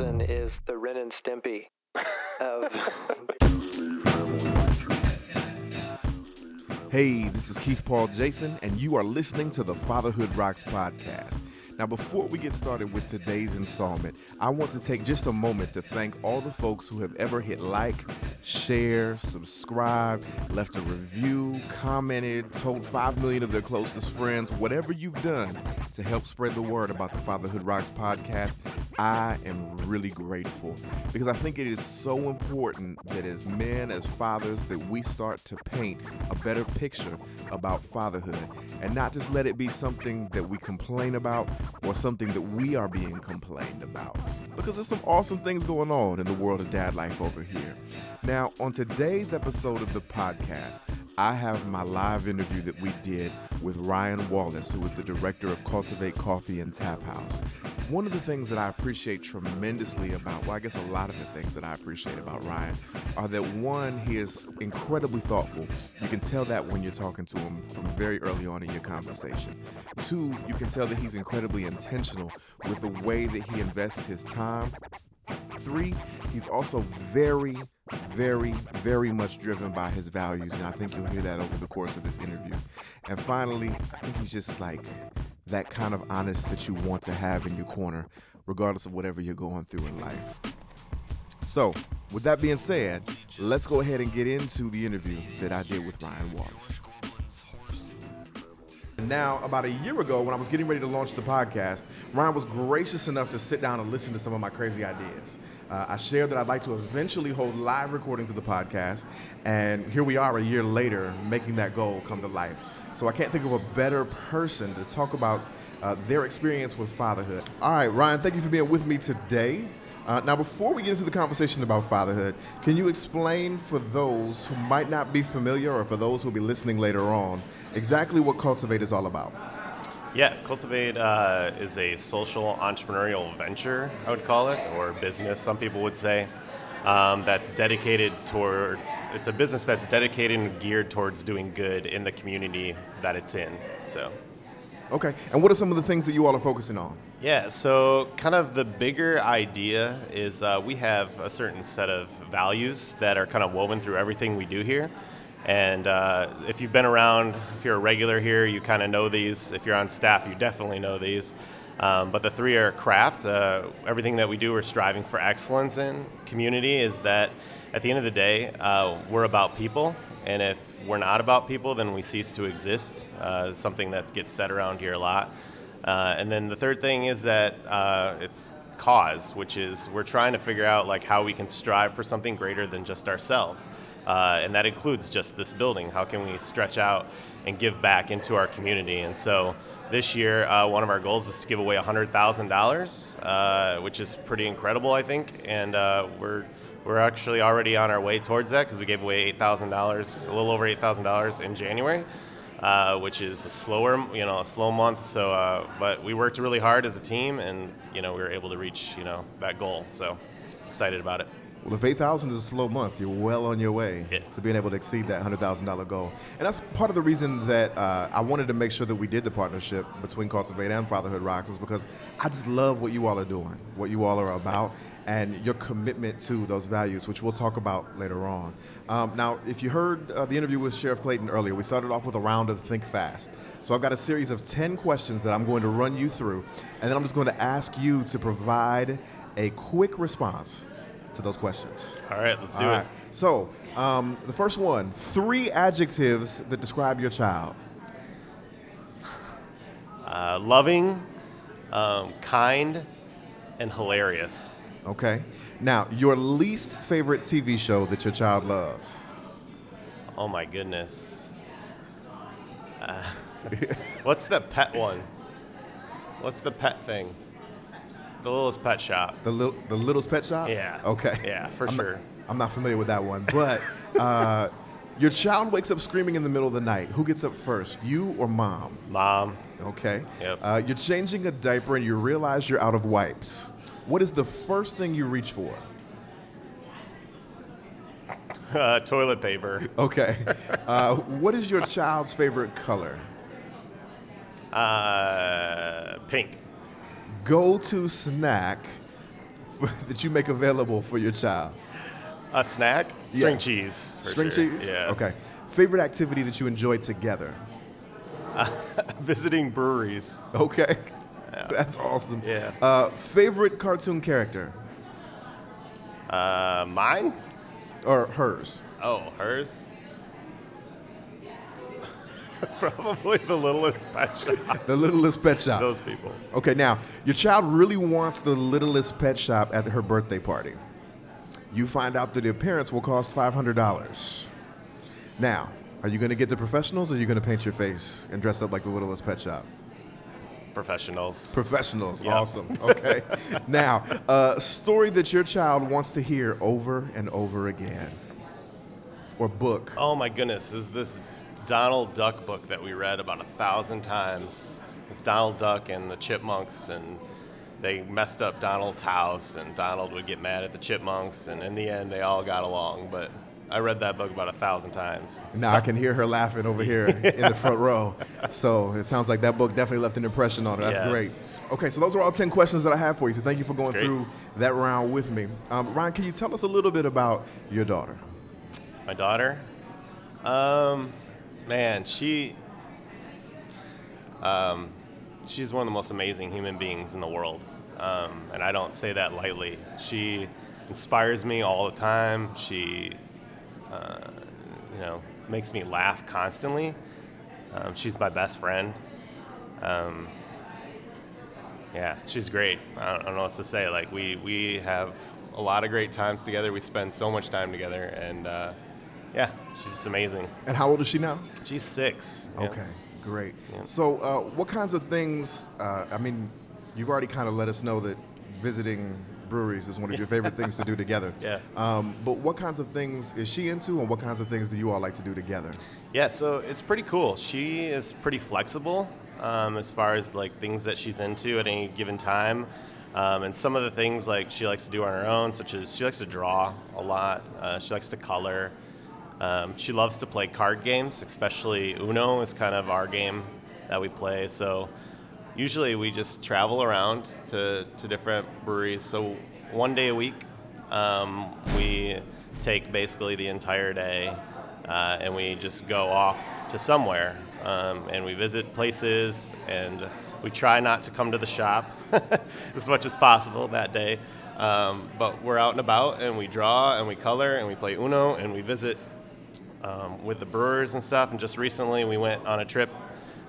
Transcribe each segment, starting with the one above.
is the Ren and Stimpy of. Hey, this is Keith Paul Jason, and you are listening to the Fatherhood Rocks podcast. Now, before we get started with today's installment, I want to take just a moment to thank all the folks who have ever hit like, share, subscribe, left a review, commented, told 5 million of their closest friends, whatever you've done to help spread the word about the Fatherhood Rocks podcast. I am really grateful because I think it is so important that as men, as fathers, that we start to paint a better picture about fatherhood and not just let it be something that we complain about or something that we are being complained about. Because there's some awesome things going on in the world of dad life over here. Now, on today's episode of the podcast, I have my live interview that we did with Ryan Wallace, who is the director of Cultivate Coffee and Tap House. One of the things that I appreciate tremendously about, well, I guess a lot of the things that I appreciate about Ryan are that one, he is incredibly thoughtful. You can tell that when you're talking to him from very early on in your conversation. Two, you can tell that he's incredibly intentional with the way that he invests his time. Three, he's also very, very, very much driven by his values, and I think you'll hear that over the course of this interview. And finally, I think he's just like that kind of honest that you want to have in your corner, regardless of whatever you're going through in life. So, with that being said, let's go ahead and get into the interview that I did with Ryan Wallace. Now, about a year ago, when I was getting ready to launch the podcast, Ryan was gracious enough to sit down and listen to some of my crazy ideas. Uh, I shared that I'd like to eventually hold live recordings of the podcast, and here we are a year later making that goal come to life. So I can't think of a better person to talk about uh, their experience with fatherhood. All right, Ryan, thank you for being with me today. Uh, now, before we get into the conversation about fatherhood, can you explain for those who might not be familiar or for those who will be listening later on exactly what Cultivate is all about? Yeah, Cultivate uh, is a social entrepreneurial venture, I would call it, or business, some people would say, um, that's dedicated towards, it's a business that's dedicated and geared towards doing good in the community that it's in. So. Okay, and what are some of the things that you all are focusing on? Yeah, so kind of the bigger idea is uh, we have a certain set of values that are kind of woven through everything we do here. And uh, if you've been around, if you're a regular here, you kind of know these. If you're on staff, you definitely know these. Um, but the three are craft. Uh, everything that we do, we're striving for excellence in. Community is that at the end of the day, uh, we're about people. And if we're not about people, then we cease to exist. Uh, something that gets said around here a lot. Uh, and then the third thing is that uh, it's cause, which is we're trying to figure out like how we can strive for something greater than just ourselves. Uh, and that includes just this building. How can we stretch out and give back into our community? And so this year, uh, one of our goals is to give away $100,000, uh, which is pretty incredible, I think. And uh, we're we're actually already on our way towards that because we gave away $8,000, a little over $8,000 in January. Uh, which is a slower, you know, a slow month. So, uh, but we worked really hard as a team, and you know, we were able to reach, you know, that goal. So, excited about it. Well, if 8,000 is a slow month, you're well on your way yeah. to being able to exceed that $100,000 goal. And that's part of the reason that uh, I wanted to make sure that we did the partnership between Cultivate and Fatherhood Rocks is because I just love what you all are doing, what you all are about, Thanks. And your commitment to those values, which we'll talk about later on. Um, now, if you heard uh, the interview with Sheriff Clayton earlier, we started off with a round of Think Fast. So I've got a series of 10 questions that I'm going to run you through, and then I'm just going to ask you to provide a quick response to those questions. All right, let's do All it. Right. So, um, the first one three adjectives that describe your child uh, loving, um, kind, and hilarious. Okay. Now, your least favorite TV show that your child loves? Oh, my goodness. Uh, what's the pet one? What's the pet thing? The Littlest Pet Shop. The little, the Littlest Pet Shop. Yeah. Okay. Yeah, for I'm sure. Not, I'm not familiar with that one, but uh, your child wakes up screaming in the middle of the night. Who gets up first, you or mom? Mom. Okay. Yep. Uh, you're changing a diaper and you realize you're out of wipes. What is the first thing you reach for? Uh, toilet paper. Okay. Uh, what is your child's favorite color? Uh, pink go to snack for, that you make available for your child? A snack? String Yeah. cheese. String sure. cheese? Yeah. Okay. Favorite activity that you enjoy together? Visiting breweries. Okay. That's awesome. Yeah. Uh, favorite cartoon character? Uh, mine? Or hers? Oh, hers? Probably the littlest pet shop. The Littlest Pet Shop. Those people. Okay, now, your child really wants the Littlest Pet Shop at her birthday party. You find out that the appearance will cost $500. Now, are you going to get the professionals or are you going to paint your face and dress up like the Littlest Pet Shop? Professionals. Professionals, Yep. awesome. Okay. now, a story that your child wants to hear over and over again, or book. Oh my goodness, it was this Donald Duck book that we read about a thousand times. It's Donald Duck and the chipmunks, and they messed up Donald's house, and Donald would get mad at the chipmunks, and in the end, they all got along. But I read that book about a thousand times. Now I can hear her laughing over here in the front row. So it sounds like that book definitely left an impression on her. That's Yes. great. Okay, so those are all 10 questions that I have for you. So thank you for going through that round with me. Um, Ryan, can you tell us a little bit about your daughter? My daughter, um, man, she, um, she's one of the most amazing human beings in the world, um, and I don't say that lightly. She inspires me all the time. She, uh, you know, makes me laugh constantly. Um, she's my best friend. Um, yeah, she's great. I don't, I don't know what to say. Like we we have a lot of great times together. We spend so much time together, and uh, yeah, she's just amazing. And how old is she now? She's six. yeah. Okay, great. So, uh, what kinds of things? Uh, I mean, you've already kind of let us know that visiting breweries is one of your favorite things to do together. Yeah. Um, but what kinds of things is she into, and what kinds of things do you all like to do together? Yeah, so it's pretty cool. She is pretty flexible um, as far as like things that she's into at any given time. Um, and some of the things like she likes to do on her own, such as she likes to draw a lot. Uh, she likes to color. Um, she loves to play card games, especially Uno is kind of our game that we play. So usually we just travel around to, to different breweries. So one day a week, um, we take basically the entire day uh, and we just go off to somewhere um, and we visit places and we try not to come to the shop as much as possible that day. Um, but we're out and about and we draw and we color and we play Uno and we visit um, with the brewers and stuff. And just recently, we went on a trip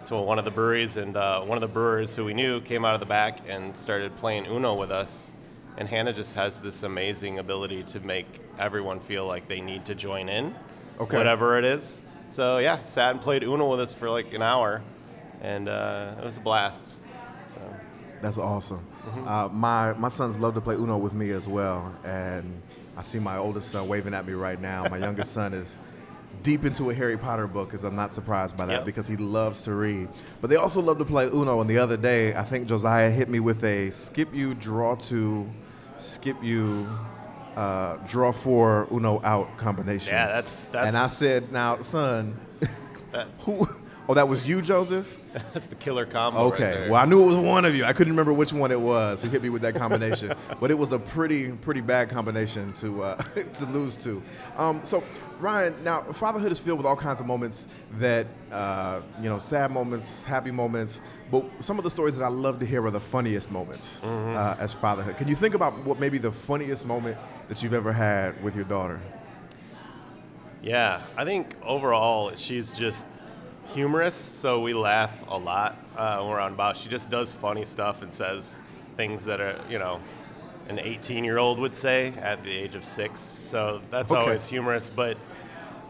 to one of the breweries, and uh, one of the brewers who we knew came out of the back and started playing Uno with us. And Hannah just has this amazing ability to make everyone feel like they need to join in, Okay. whatever it is. So yeah, sat and played Uno with us for like an hour, and uh, it was a blast. So That's awesome. Mm-hmm. Uh, my my sons love to play Uno with me as well, and I see my oldest son waving at me right now. My youngest son is deep into a Harry Potter book, as I'm not surprised by that Yep. because he loves to read. But they also love to play Uno. And the other day, I think Josiah hit me with a skip you, draw two, skip you, uh, draw four, Uno out combination. yeah, that's that's and I said, now, son, who? Oh, that was you, Joseph. that's the killer combo. right Okay. there. well, I knew it was one of you. I couldn't remember which one it was who hit me with that combination, but it was a pretty, pretty bad combination to uh, to lose to. Um, so, Ryan, now fatherhood is filled with all kinds of moments that uh, you know, sad moments, happy moments. But some of the stories that I love to hear are the funniest moments uh, as fatherhood. Can you think about what maybe the funniest moment that you've ever had with your daughter? Yeah, I think overall she's just humorous, so we laugh a lot uh, when we're and about. She just does funny stuff and says things that are, you know, an 18 year old would say at the age of six. So that's Okay. always humorous. But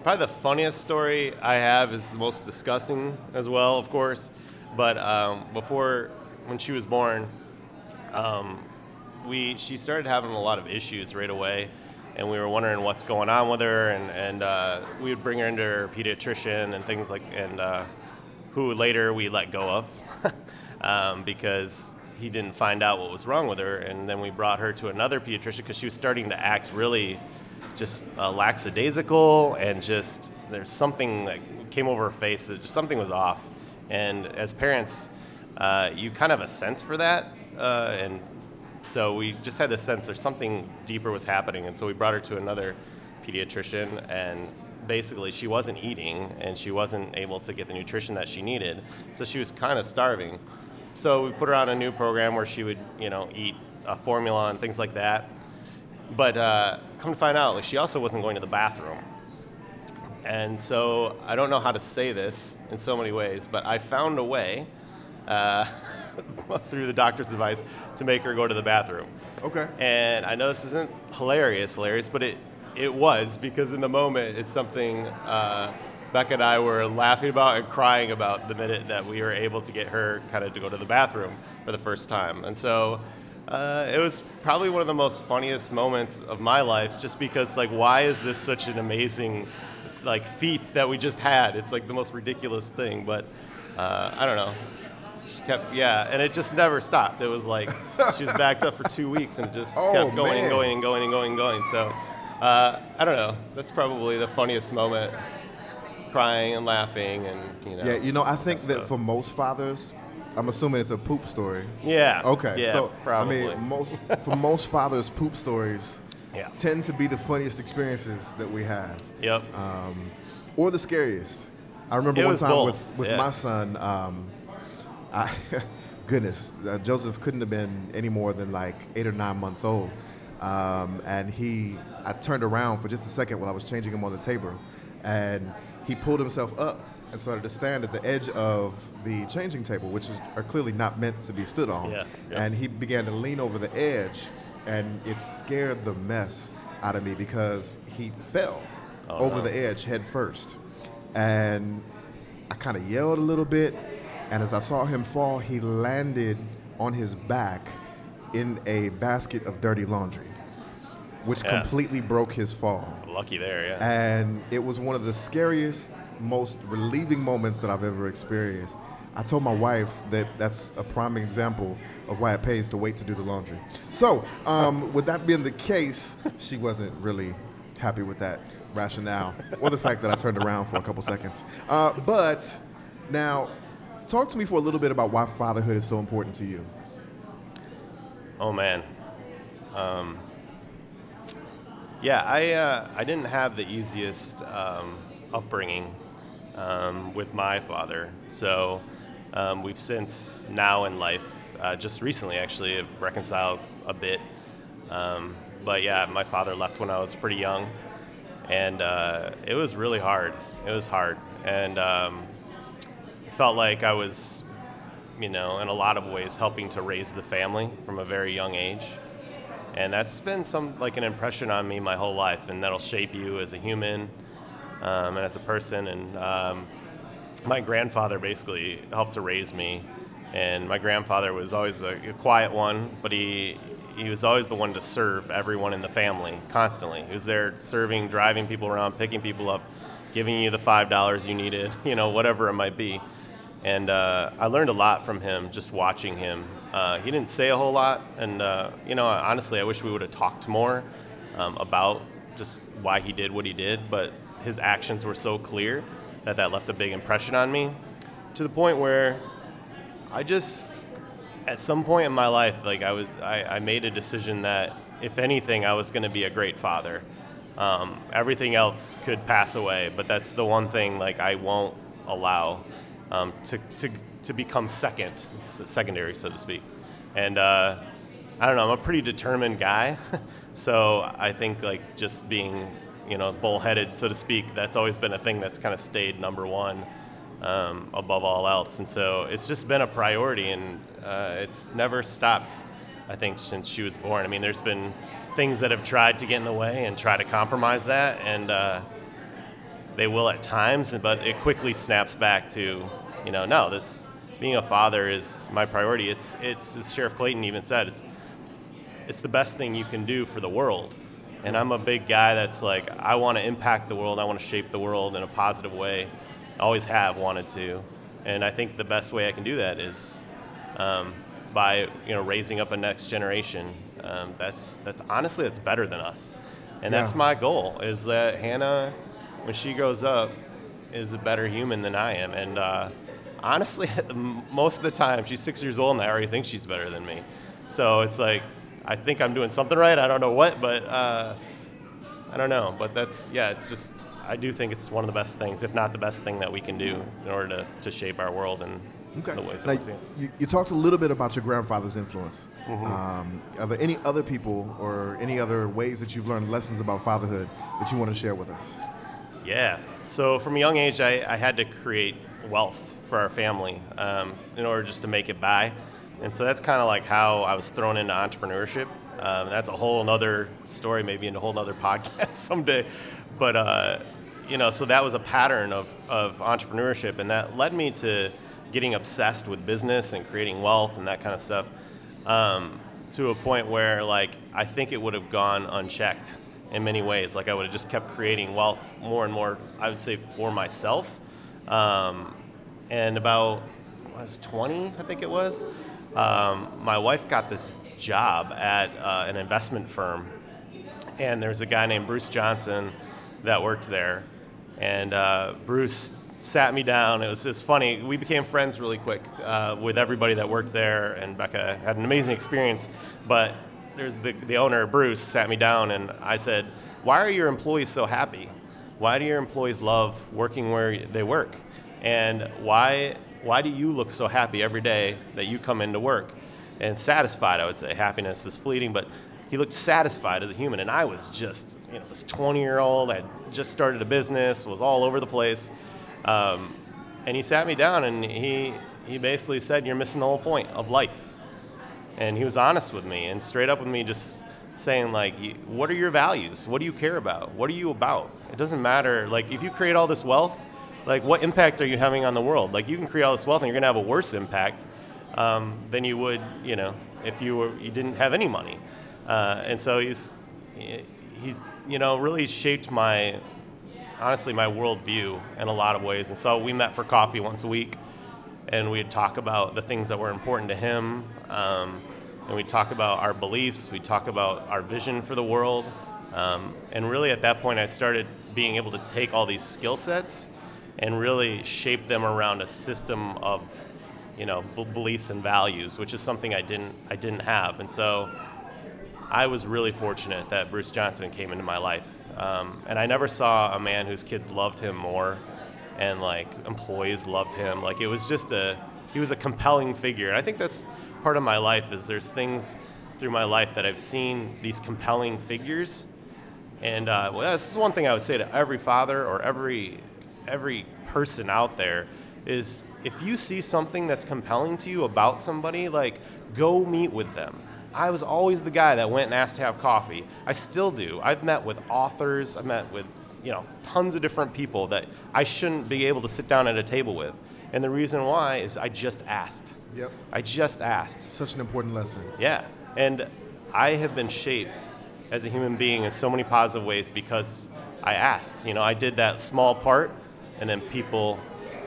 probably the funniest story I have is the most disgusting as well, of course. But um, before, when she was born, um, we she started having a lot of issues right away, and we were wondering what's going on with her, and and uh, we would bring her into her pediatrician and things like, and uh, who later we let go of um, because he didn't find out what was wrong with her, and then we brought her to another pediatrician because she was starting to act really just uh, lackadaisical and just there's something that came over her face that just something was off, and as parents, uh, you kind of have a sense for that, uh, and so we just had this sense there's something deeper was happening, and so we brought her to another pediatrician, and basically she wasn't eating and she wasn't able to get the nutrition that she needed, so she was kind of starving. So we put her on a new program where she would, you know, eat a formula and things like that. But uh, come to find out, like she also wasn't going to the bathroom. And so I don't know how to say this in so many ways, but I found a way uh, through the doctor's advice to make her go to the bathroom. Okay. And I know this isn't hilarious, hilarious, but it it was because in the moment it's something uh, Becca and I were laughing about and crying about the minute that we were able to get her kind of to go to the bathroom for the first time. And so uh, it was probably one of the most funniest moments of my life, just because like why is this such an amazing like feat that we just had? It's like the most ridiculous thing, but uh, I don't know. She kept, yeah, and it just never stopped. It was like she was backed up for two weeks and it just Oh, kept going man. and going and going and going and going. So uh, I don't know. That's probably the funniest moment. Crying and laughing and you know. Yeah, you know, I think that So- for most fathers, I'm assuming it's a poop story. Yeah. Okay, Yeah, so probably. I mean, most for most fathers, poop stories Yeah. tend to be the funniest experiences that we have, Yep. um, or the scariest. I remember It one time both, with with yeah. my son. Um, I, goodness, uh, Joseph couldn't have been any more than like eight or nine months old, um, and he. I turned around for just a second while I was changing him on the table, and he pulled himself up and started to stand at the edge of the changing table, which is, are clearly not meant to be stood on. Yeah, yeah. And he began to lean over the edge, and it scared the mess out of me because he fell Oh, over no. the edge head first. And I kind of yelled a little bit, and as I saw him fall, he landed on his back in a basket of dirty laundry, which Yeah. completely broke his fall. Lucky there, yeah. And it was one of the scariest, most relieving moments that I've ever experienced. I told my wife that that's a prime example of why it pays to wait to do the laundry. So, um, with that being the case, she wasn't really happy with that rationale or the fact that I turned around for a couple seconds. Uh, but now, talk to me for a little bit about why fatherhood is so important to you. Oh man. Um, yeah, I uh, I didn't have the easiest um, upbringing um, with my father. So um, we've since now in life, uh, just recently actually, have reconciled a bit. Um, but yeah, my father left when I was pretty young, and uh, it was really hard. It was hard, and um, felt like I was you know, in a lot of ways helping to raise the family from a very young age. And that's been some like an impression on me my whole life, and that'll shape you as a human um, and as a person. And um, my grandfather basically helped to raise me, and my grandfather was always a, a quiet one, but he he was always the one to serve everyone in the family constantly. He was there serving, driving people around, picking people up, giving you the five dollars you needed, you know, whatever it might be and uh, I learned a lot from him just watching him. Uh, he didn't say a whole lot, and uh, you know, honestly, I wish we would have talked more um, about just why he did what he did. But his actions were so clear that that left a big impression on me, to the point where I just, at some point in my life, like I was, I, I made a decision that if anything, I was going to be a great father. Um, everything else could pass away, but that's the one thing like I won't allow um, to, to, to become second, secondary, so to speak. And uh, I don't know, I'm a pretty determined guy. so I think like just being, you know, bullheaded, so to speak, that's always been a thing that's kind of stayed number one um, above all else. And so it's just been a priority and uh, it's never stopped, I think, since she was born. I mean, there's been things that have tried to get in the way and try to compromise that. And, uh, they will at times, but it quickly snaps back to, you know, no, this being a father is my priority. It's it's as Sheriff Clayton even said, it's it's the best thing you can do for the world. And I'm a big guy that's like I want to impact the world. I want to shape the world in a positive way. I always have wanted to, and I think the best way I can do that is um, by you know raising up a next generation. Um, that's that's honestly that's better than us, and that's Yeah. my goal. Is that Hannah, when she grows up, is a better human than I am, and uh, honestly, most of the time she's six years old and I already think she's better than me. So it's like I think I'm doing something right. I don't know what, but uh, I don't know. But that's yeah. It's just I do think it's one of the best things, if not the best thing that we can do in order to, to shape our world and Okay. the ways Now, that we see it. you, you talked a little bit about your grandfather's influence. Mm-hmm. Um, are there any other people or any other ways that you've learned lessons about fatherhood that you want to share with us? Yeah. So from a young age, I, I had to create wealth for our family um, in order just to make it by. And so that's kind of like how I was thrown into entrepreneurship. Um, that's a whole other story, maybe in a whole other podcast someday. But, uh, you know, so that was a pattern of, of entrepreneurship. And that led me to getting obsessed with business and creating wealth and that kind of stuff um, to a point where, like, I think it would have gone unchecked in many ways. Like I would have just kept creating wealth more and more. I would say for myself. Um, and about I was 20, I think it was. Um, my wife got this job at uh, an investment firm, and there's a guy named Bruce Johnson that worked there, and uh, Bruce sat me down. It was just funny. We became friends really quick uh, with everybody that worked there, and Becca had an amazing experience. But there's the, the owner, Bruce, sat me down, and I said, "Why are your employees so happy? Why do your employees love working where they work? And why why do you look so happy every day that you come into work and satisfied? I would say happiness is fleeting, but he looked satisfied as a human, and I was just you know this 20 year old. I just started a business, was all over the place, um, and he sat me down and he he basically said, "You're missing the whole point of life." and he was honest with me and straight up with me just saying like what are your values what do you care about what are you about it doesn't matter like if you create all this wealth like what impact are you having on the world like you can create all this wealth and you're going to have a worse impact um, than you would you know if you were you didn't have any money uh, and so he's he's you know really shaped my honestly my worldview in a lot of ways and so we met for coffee once a week and we'd talk about the things that were important to him. Um, and we'd talk about our beliefs, we'd talk about our vision for the world. Um, and really, at that point, I started being able to take all these skill sets and really shape them around a system of, you know, beliefs and values, which is something I didn't I didn't have. And so, I was really fortunate that Bruce Johnson came into my life. Um, and I never saw a man whose kids loved him more and like employees loved him. Like it was just a, he was a compelling figure. And I think that's part of my life is there's things through my life that I've seen these compelling figures. And uh, well, this is one thing I would say to every father or every, every person out there is if you see something that's compelling to you about somebody, like go meet with them. I was always the guy that went and asked to have coffee. I still do. I've met with authors. I've met with you know tons of different people that I shouldn't be able to sit down at a table with. And the reason why is I just asked. Yep. I just asked. Such an important lesson. Yeah. And I have been shaped as a human being in so many positive ways because I asked. You know, I did that small part and then people,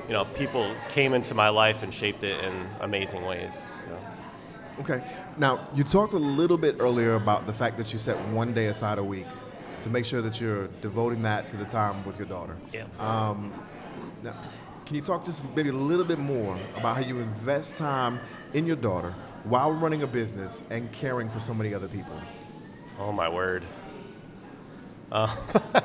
you know, people came into my life and shaped it in amazing ways. So Okay. Now, you talked a little bit earlier about the fact that you set one day aside a week to make sure that you're devoting that to the time with your daughter. yeah. Um, now, can you talk just maybe a little bit more about how you invest time in your daughter while running a business and caring for so many other people? Oh my word. Uh,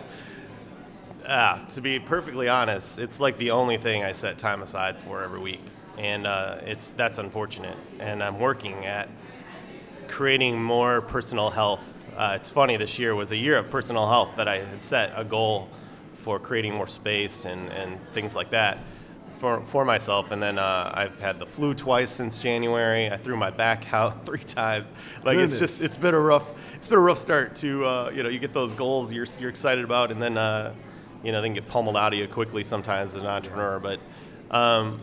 ah, to be perfectly honest, it's like the only thing I set time aside for every week, and uh, it's that's unfortunate. And I'm working at creating more personal health. Uh, it's funny. This year was a year of personal health that I had set a goal for creating more space and, and things like that for, for myself. And then uh, I've had the flu twice since January. I threw my back out three times. Like Goodness. it's just it's been a rough it's been a rough start to uh, you know you get those goals you're you're excited about and then uh, you know they can get pummeled out of you quickly sometimes as an entrepreneur. But um,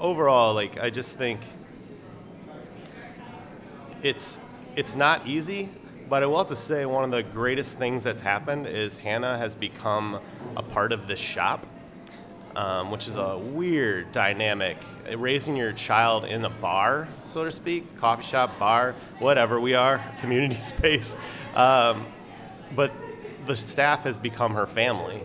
overall, like I just think it's it's not easy. But I will have to say one of the greatest things that's happened is Hannah has become a part of this shop um, which is a weird dynamic. Raising your child in a bar, so to speak, coffee shop, bar, whatever we are, community space. Um, but the staff has become her family.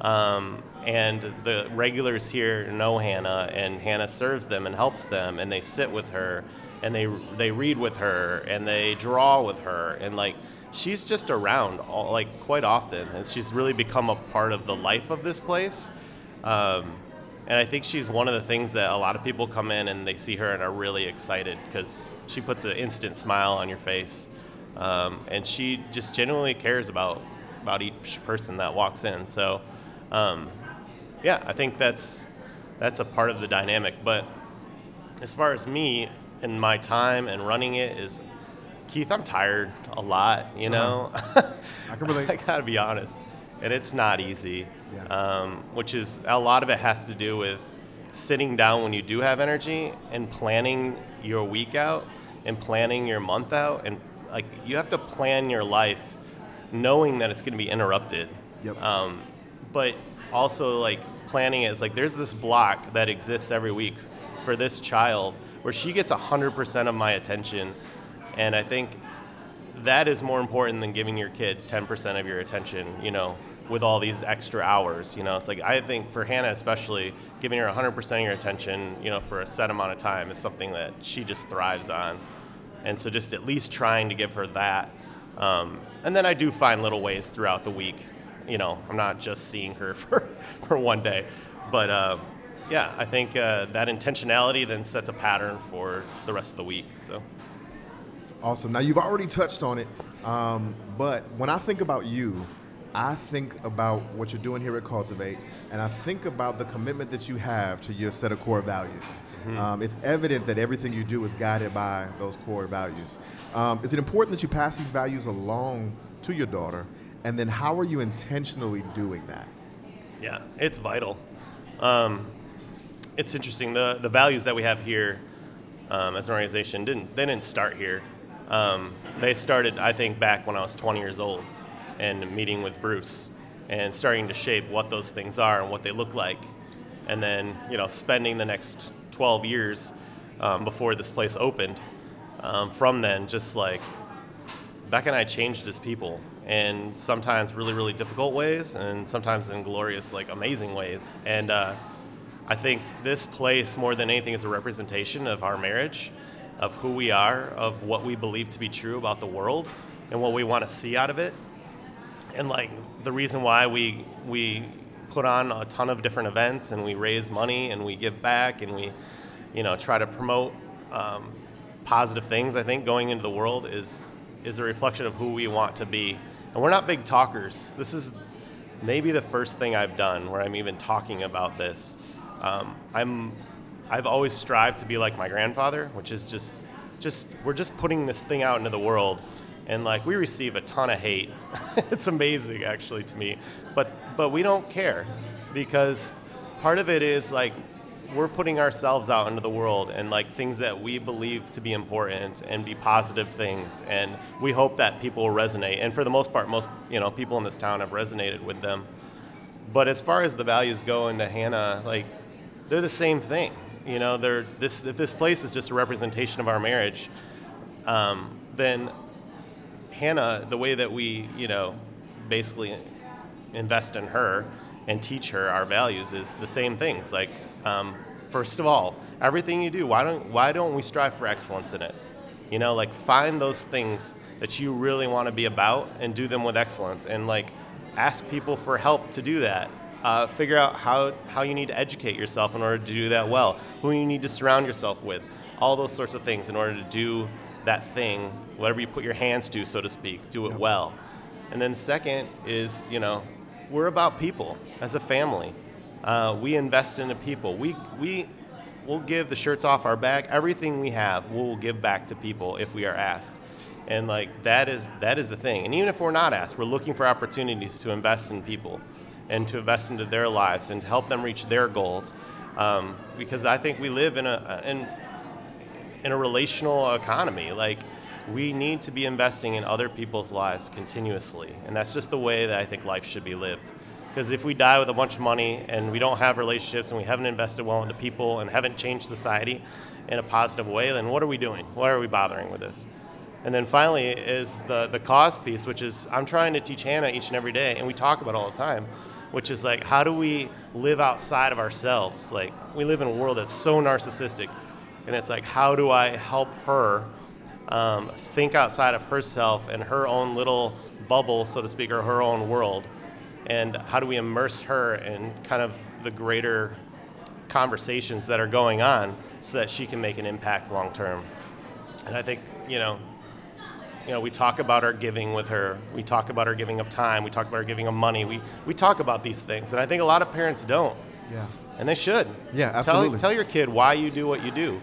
Um, and the regulars here know Hannah, and Hannah serves them and helps them, and they sit with her. and they they read with her and they draw with her and like she's just around all, like quite often and she's really become a part of the life of this place um, and I think she's one of the things that a lot of people come in and they see her and are really excited because she puts an instant smile on your face um, and she just genuinely cares about about each person that walks in so um, yeah I think that's that's a part of the dynamic but as far as me and my time and running it is Keith, I'm tired a lot, you know. Uh-huh. I can relate. I gotta be honest, and it's not easy. Yeah. Um, which is a lot of it has to do with sitting down when you do have energy and planning your week out and planning your month out, and like you have to plan your life knowing that it's going to be interrupted. Yep. Um, but also like planning it is like there's this block that exists every week for this child where she gets 100% of my attention and I think that is more important than giving your kid 10% of your attention, you know, with all these extra hours. You know, it's like, I think for Hannah, especially, giving her 100% of your attention, you know, for a set amount of time is something that she just thrives on. And so just at least trying to give her that. Um, and then I do find little ways throughout the week. You know, I'm not just seeing her for, for one day. But uh, yeah, I think uh, that intentionality then sets a pattern for the rest of the week. So. Awesome. Now you've already touched on it, um, but when I think about you, I think about what you're doing here at Cultivate, and I think about the commitment that you have to your set of core values. Mm-hmm. Um, it's evident that everything you do is guided by those core values. Um, is it important that you pass these values along to your daughter? And then how are you intentionally doing that? Yeah, it's vital. Um, it's interesting. The, the values that we have here um, as an organization didn't they didn't start here. Um, they started, I think, back when I was 20 years old and meeting with Bruce and starting to shape what those things are and what they look like. And then, you know, spending the next 12 years um, before this place opened. Um, from then, just like Beck and I changed as people, and sometimes really, really difficult ways, and sometimes in glorious, like amazing ways. And uh, I think this place, more than anything, is a representation of our marriage of who we are, of what we believe to be true about the world, and what we want to see out of it. And like the reason why we we put on a ton of different events and we raise money and we give back and we, you know, try to promote um, positive things. I think going into the world is is a reflection of who we want to be. And we're not big talkers. This is maybe the first thing I've done where I'm even talking about this. Um, I'm I've always strived to be like my grandfather, which is just just we're just putting this thing out into the world and like we receive a ton of hate. it's amazing actually to me. But but we don't care because part of it is like we're putting ourselves out into the world and like things that we believe to be important and be positive things and we hope that people will resonate and for the most part most you know people in this town have resonated with them but as far as the values go into hannah like they're the same thing you know, they're, this, if this place is just a representation of our marriage, um, then Hannah, the way that we, you know, basically invest in her and teach her our values is the same things. Like, um, first of all, everything you do, why don't why don't we strive for excellence in it? You know, like find those things that you really want to be about and do them with excellence, and like ask people for help to do that uh, figure out how, how you need to educate yourself in order to do that well, who you need to surround yourself with, all those sorts of things in order to do that thing, whatever you put your hands to, so to speak, do it yep. well. And then second is, you know, we're about people as a family. Uh, we invest into people. We, we will give the shirts off our back. Everything we have, we'll give back to people if we are asked. And like that is that is the thing. And even if we're not asked, we're looking for opportunities to invest in people and to invest into their lives and to help them reach their goals. Um, because I think we live in a in, in a relational economy. Like we need to be investing in other people's lives continuously, and that's just the way that I think life should be lived. Because if we die with a bunch of money and we don't have relationships and we haven't invested well into people and haven't changed society in a positive way, then what are we doing? Why are we bothering with this? And then finally is the, the cause piece, which is I'm trying to teach Hannah each and every day, and we talk about all the time which is like how do we live outside of ourselves like we live in a world that's so narcissistic and it's like, how do I help her um, think outside of herself and her own little bubble, so to speak, or her own world, and how do we immerse her in kind of the greater conversations that are going on so that she can make an impact long term. And I think, you know, you know, we talk about our giving with her. We talk about our giving of time. We talk about our giving of money. We, we talk about these things. And I think a lot of parents don't. Yeah. And they should. Yeah, absolutely. Tell, tell your kid why you do what you do.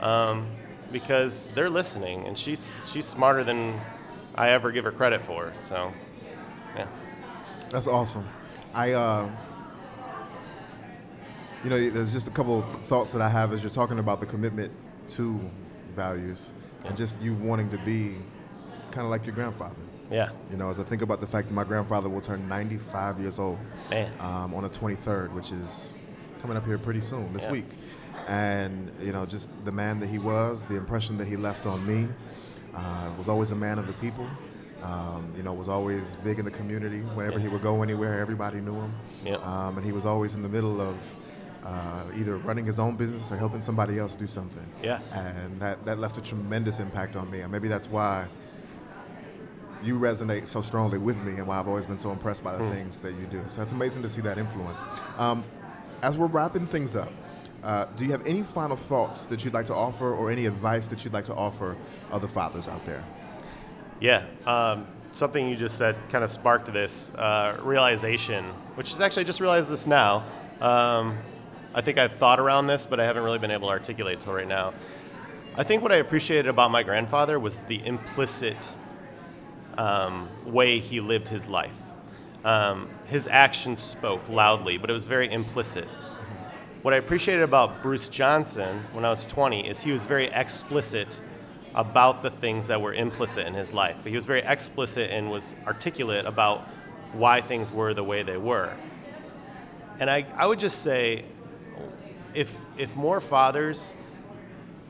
Um, because they're listening, and she's, she's smarter than I ever give her credit for. So, yeah. That's awesome. I, uh, you know, there's just a couple thoughts that I have as you're talking about the commitment to values Yeah. and just you wanting to be kind of like your grandfather. Yeah. You know, as I think about the fact that my grandfather will turn 95 years old Man. um, on the 23rd, which is coming up here pretty soon this Yeah. week. And, you know, just the man that he was, the impression that he left on me, uh, was always a man of the people. Um, you know, was always big in the community. Whenever he would go anywhere, everybody knew him. Yeah. Um, and he was always in the middle of uh, either running his own business or helping somebody else do something. Yeah. And that, that left a tremendous impact on me. And maybe that's why you resonate so strongly with me and why I've always been so impressed by the Hmm. things that you do. So it's amazing to see that influence. Um, as we're wrapping things up, uh, do you have any final thoughts that you'd like to offer or any advice that you'd like to offer other fathers out there? Yeah, um, something you just said kind of sparked this uh, realization, which is actually I just realized this now. Um, I think I've thought around this, but I haven't really been able to articulate till right now. I think what I appreciated about my grandfather was the implicit um, way he lived his life. Um, his actions spoke loudly, but it was very implicit. What I appreciated about Bruce Johnson when I was 20 is he was very explicit about the things that were implicit in his life. He was very explicit and was articulate about why things were the way they were. And I, I would just say if, if more fathers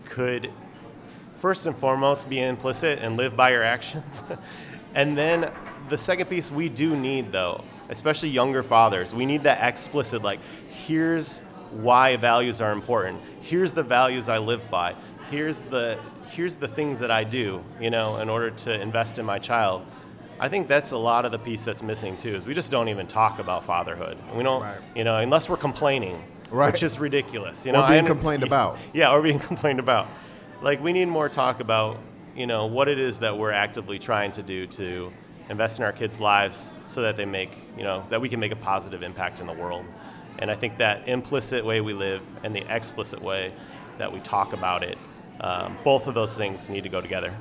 could first and foremost be implicit and live by your actions. and then the second piece we do need though, especially younger fathers, we need that explicit like here's why values are important. Here's the values I live by. Here's the here's the things that I do, you know, in order to invest in my child. I think that's a lot of the piece that's missing too. Is we just don't even talk about fatherhood. We don't, Right. you know, unless we're complaining, Right. which is ridiculous. You know, Or being complained about. yeah, or being complained about. Like we need more talk about, you know, what it is that we're actively trying to do to invest in our kids' lives so that they make, you know, that we can make a positive impact in the world. And I think that implicit way we live and the explicit way that we talk about it, um, both of those things need to go together.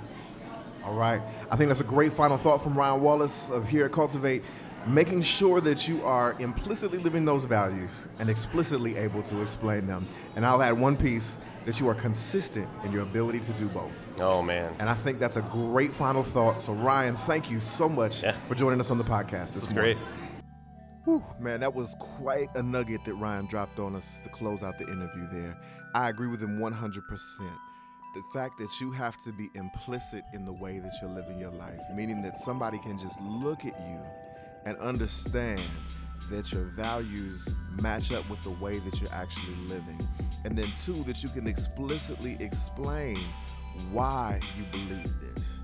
All right. I think that's a great final thought from Ryan Wallace of here at Cultivate. Making sure that you are implicitly living those values and explicitly able to explain them. And I'll add one piece that you are consistent in your ability to do both. Oh man, And I think that's a great final thought. So, Ryan, thank you so much Yeah. for joining us on the podcast this, this is morning. great. Whew, man, that was quite a nugget that Ryan dropped on us to close out the interview there. I agree with him 100%. The fact that you have to be implicit in the way that you're living your life, meaning that somebody can just look at you and understand that your values match up with the way that you're actually living. And then, two, that you can explicitly explain why you believe this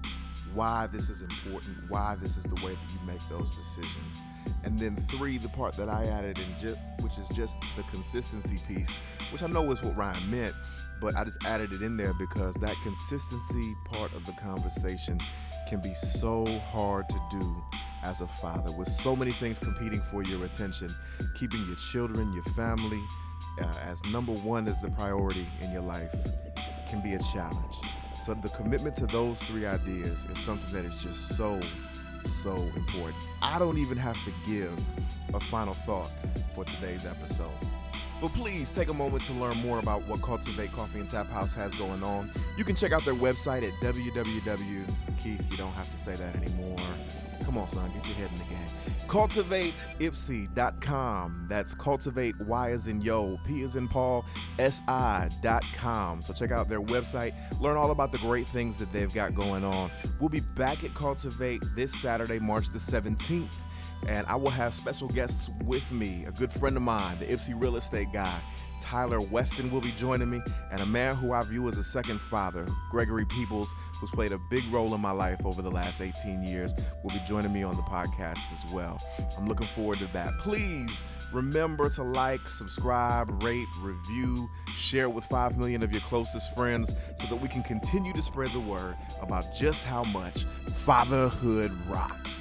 why this is important, why this is the way that you make those decisions. And then three, the part that I added in ju- which is just the consistency piece, which I know is what Ryan meant, but I just added it in there because that consistency part of the conversation can be so hard to do as a father with so many things competing for your attention, keeping your children, your family uh, as number one as the priority in your life can be a challenge. So the commitment to those three ideas is something that is just so, so important. I don't even have to give a final thought for today's episode. But please take a moment to learn more about what Cultivate Coffee and Tap House has going on. You can check out their website at www. Keith, you don't have to say that anymore. Come on, son, get your head in the game. CultivateYpsi.com. That's cultivate Y as in yo, P as in Paul, S I.com. So check out their website, learn all about the great things that they've got going on. We'll be back at Cultivate this Saturday, March the 17th. And I will have special guests with me, a good friend of mine, the Ypsi real estate guy, Tyler Weston will be joining me, and a man who I view as a second father, Gregory Peoples, who's played a big role in my life over the last 18 years, will be joining me on the podcast as well. I'm looking forward to that. Please remember to like, subscribe, rate, review, share with 5 million of your closest friends so that we can continue to spread the word about just how much fatherhood rocks.